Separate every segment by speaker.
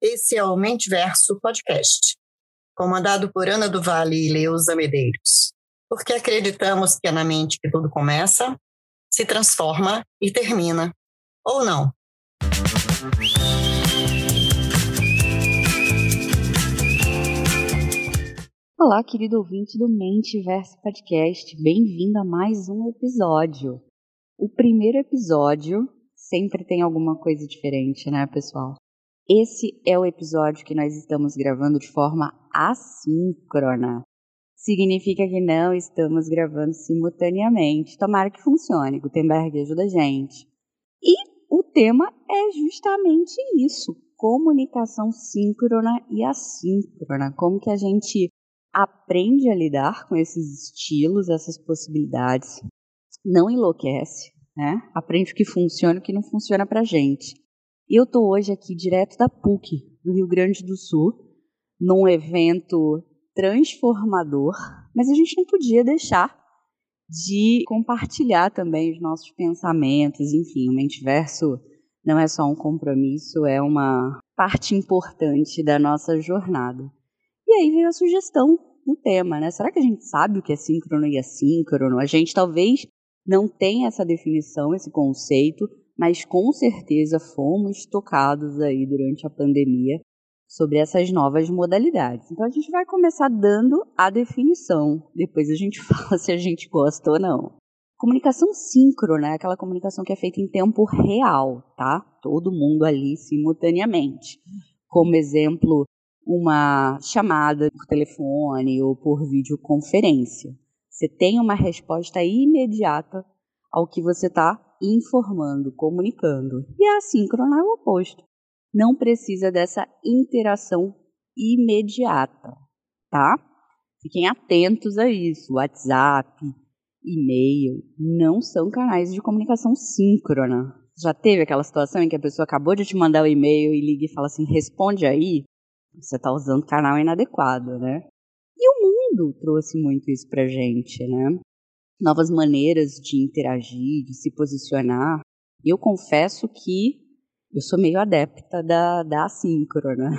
Speaker 1: Esse é o Mentiverso Podcast, comandado por Ana do Vale e Leusa Medeiros, porque acreditamos que é na mente que tudo começa, se transforma e termina. Ou não?
Speaker 2: Olá, querido ouvinte do Mentiverso Podcast, bem-vindo a mais um episódio. O primeiro episódio sempre tem alguma coisa diferente, né, pessoal? Esse é o episódio que nós estamos gravando de forma assíncrona. Significa que não estamos gravando simultaneamente. Tomara que funcione. Gutenberg ajuda a gente. E o tema é justamente isso: comunicação síncrona e assíncrona. Como que a gente aprende a lidar com esses estilos, essas possibilidades, não enlouquece, né? Aprende o que funciona e o que não funciona pra gente. Eu estou hoje aqui direto da PUC, do Rio Grande do Sul, num evento transformador, mas a gente não podia deixar de compartilhar também os nossos pensamentos, enfim, o Mentiverso não é só um compromisso, é uma parte importante da nossa jornada. E aí veio a sugestão do tema, né? Será que a gente sabe o que é síncrono e assíncrono? A gente talvez não tenha essa definição, esse conceito, mas com certeza fomos tocados aí durante a pandemia sobre essas novas modalidades. Então a gente vai começar dando a definição, depois a gente fala se a gente gosta ou não. Comunicação síncrona é aquela comunicação que é feita em tempo real, tá? Todo mundo ali simultaneamente. Como exemplo, uma chamada por telefone ou por videoconferência. Você tem uma resposta imediata ao que você está informando, comunicando. E a assíncrona é o oposto. Não precisa dessa interação imediata, tá? Fiquem atentos a isso. WhatsApp, e-mail não são canais de comunicação síncrona. Já teve aquela situação em que a pessoa acabou de te mandar o um e-mail e liga e fala assim: responde aí? Você está usando canal inadequado, né? Mundo trouxe muito isso pra gente, né? novas maneiras de interagir, de se posicionar. Eu confesso que eu sou meio adepta da, da assíncrona.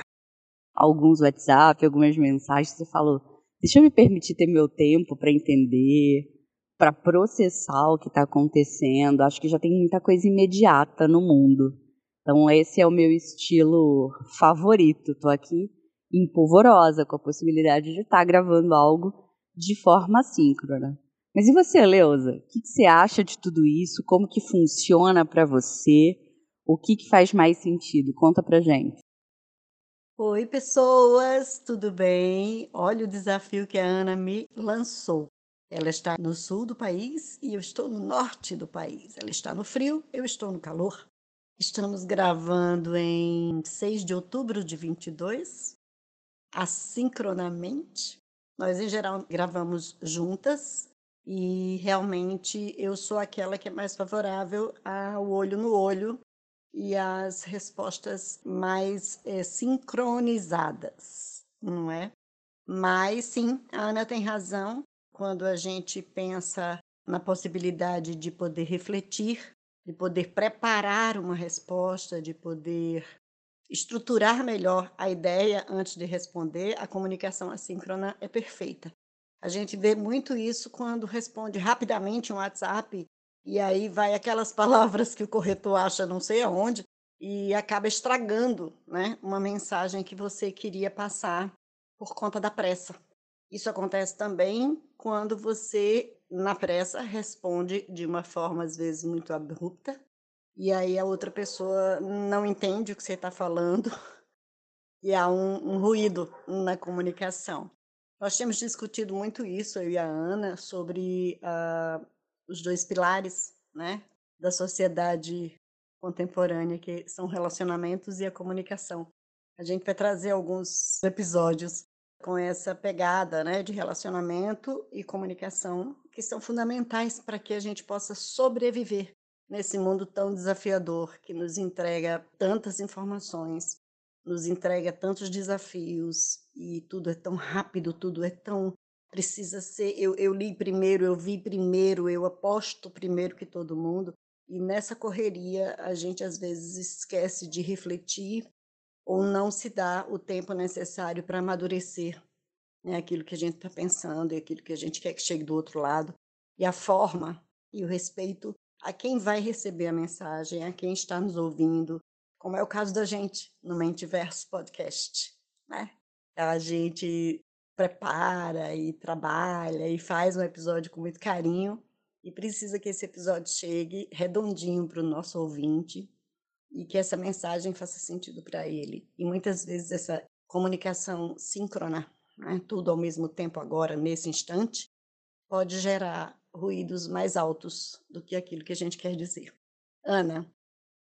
Speaker 2: Alguns WhatsApp, algumas mensagens, você falou, deixa eu me permitir ter meu tempo para entender, para processar o que está acontecendo. Acho que já tem muita coisa imediata no mundo. Então esse é o meu estilo favorito. Estou aqui empolvorosa com a possibilidade de estar tá gravando algo de forma assíncrona. Mas e você, Leusa? O que, que você acha de tudo isso? Como que funciona para você? O que, que faz mais sentido? Conta pra gente.
Speaker 3: Oi, pessoas, tudo bem? Olha o desafio que a Ana me lançou. Ela está no sul do país e eu estou no norte do país. Ela está no frio, eu estou no calor. Estamos gravando em 6 de outubro de 22, assincronamente. Nós, em geral, gravamos juntas, e realmente eu sou aquela que é mais favorável ao olho no olho e às respostas mais é, sincronizadas, não é? Mas sim, a Ana tem razão quando a gente pensa na possibilidade de poder refletir, de poder preparar uma resposta, de poder estruturar melhor a ideia antes de responder, a comunicação assíncrona é perfeita. A gente vê muito isso quando responde rapidamente um WhatsApp e aí vai aquelas palavras que o corretor acha não sei aonde e acaba estragando né, uma mensagem que você queria passar por conta da pressa. Isso acontece também quando você, na pressa, responde de uma forma, às vezes, muito abrupta, e aí a outra pessoa não entende o que você está falando, e há um, um ruído na comunicação. Nós temos discutido muito isso, eu e a Ana, sobre uh, os dois pilares né, da sociedade contemporânea, que são relacionamentos e a comunicação. A gente vai trazer alguns episódios com essa pegada né, de relacionamento e comunicação, que são fundamentais para que a gente possa sobreviver nesse mundo tão desafiador que nos entrega tantas informações, nos entrega tantos desafios e tudo é tão rápido, tudo é tão precisa ser. Eu, eu li primeiro, eu vi primeiro, eu aposto primeiro que todo mundo. E nessa correria, a gente às vezes esquece de refletir ou não se dá o tempo necessário para amadurecer né, aquilo que a gente está pensando e aquilo que a gente quer que chegue do outro lado. E a forma e o respeito a quem vai receber a mensagem, a quem está nos ouvindo, como é o caso da gente no Mentiverso Podcast. Né? A gente prepara e trabalha e faz um episódio com muito carinho e precisa que esse episódio chegue redondinho para o nosso ouvinte e que essa mensagem faça sentido para ele. E muitas vezes essa comunicação síncrona, né, tudo ao mesmo tempo agora, nesse instante, pode gerar ruídos mais altos do que aquilo que a gente quer dizer. Ana,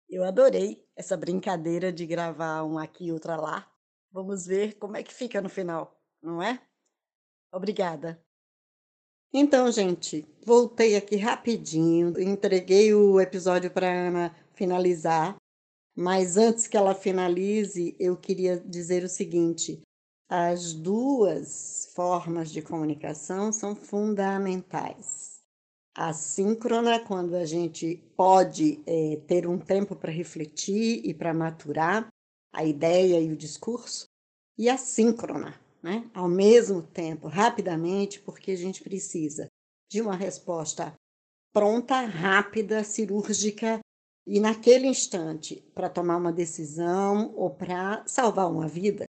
Speaker 3: eu adorei essa brincadeira de gravar um aqui e outra lá. Vamos ver como é que fica no final, não é? Obrigada. Então, gente, voltei aqui rapidinho, entreguei o episódio para Ana finalizar, mas antes que ela finalize, eu queria dizer o seguinte: as duas formas de comunicação são fundamentais. A síncrona, quando a gente pode é, ter um tempo para refletir e para maturar a ideia e o discurso, e a síncrona, né? ao mesmo tempo, rapidamente, porque a gente precisa de uma resposta pronta, rápida, cirúrgica e naquele instante para tomar uma decisão ou para salvar uma vida.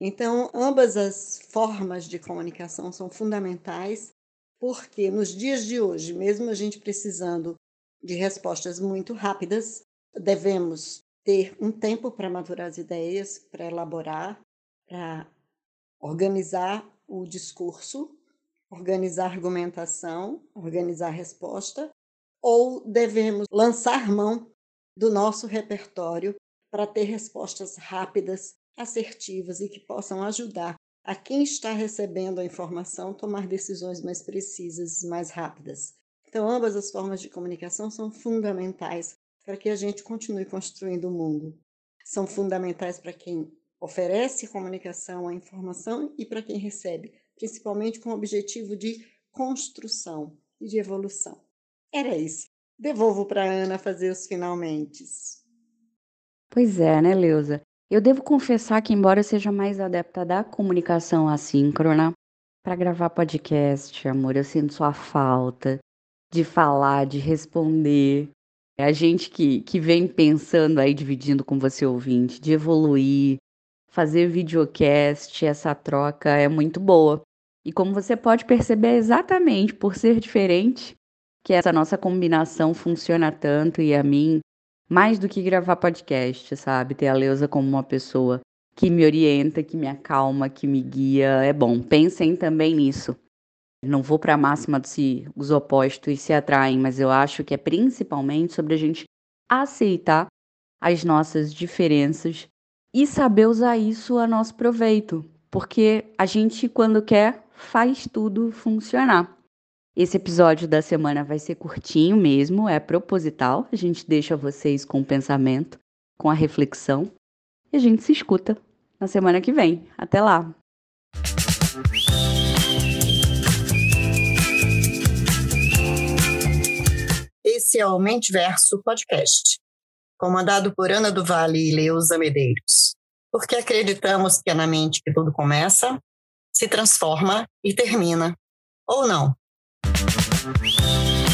Speaker 3: Então, ambas as formas de comunicação são fundamentais, porque nos dias de hoje, mesmo a gente precisando de respostas muito rápidas, devemos ter um tempo para maturar as ideias, para elaborar, para organizar o discurso, organizar a argumentação, organizar a resposta, ou devemos lançar mão do nosso repertório para ter respostas rápidas, assertivas e que possam ajudar a quem está recebendo a informação tomar decisões mais precisas, mais rápidas. Então, ambas as formas de comunicação são fundamentais para que a gente continue construindo o mundo. São fundamentais para quem oferece comunicação à informação e para quem recebe, principalmente com o objetivo de construção e de evolução. Era isso. Devolvo para a Ana fazer os finalmente.
Speaker 2: Pois é, né, Leusa? Eu devo confessar que, embora eu seja mais adepta da comunicação assíncrona, para gravar podcast, amor, eu sinto sua falta de falar, de responder. É a gente que, que vem pensando aí, dividindo com você ouvinte, de evoluir, fazer videocast, essa troca é muito boa. E como você pode perceber, exatamente por ser diferente, que essa nossa combinação funciona tanto e a mim, mais do que gravar podcast, sabe? Ter a Leusa como uma pessoa que me orienta, que me acalma, que me guia, é bom. Pensem também nisso. Não vou para a máxima de se os opostos se atraem, mas eu acho que é principalmente sobre a gente aceitar as nossas diferenças e saber usar isso a nosso proveito, porque a gente, quando quer, faz tudo funcionar. Esse episódio da semana vai ser curtinho mesmo, é proposital. A gente deixa vocês com o pensamento, com a reflexão, e a gente se escuta na semana que vem. Até lá!
Speaker 1: Esse é o Mente Verso Podcast comandado por Ana do Vale e Leusa Medeiros, porque acreditamos que é na mente que tudo começa, se transforma e termina. Ou não? Música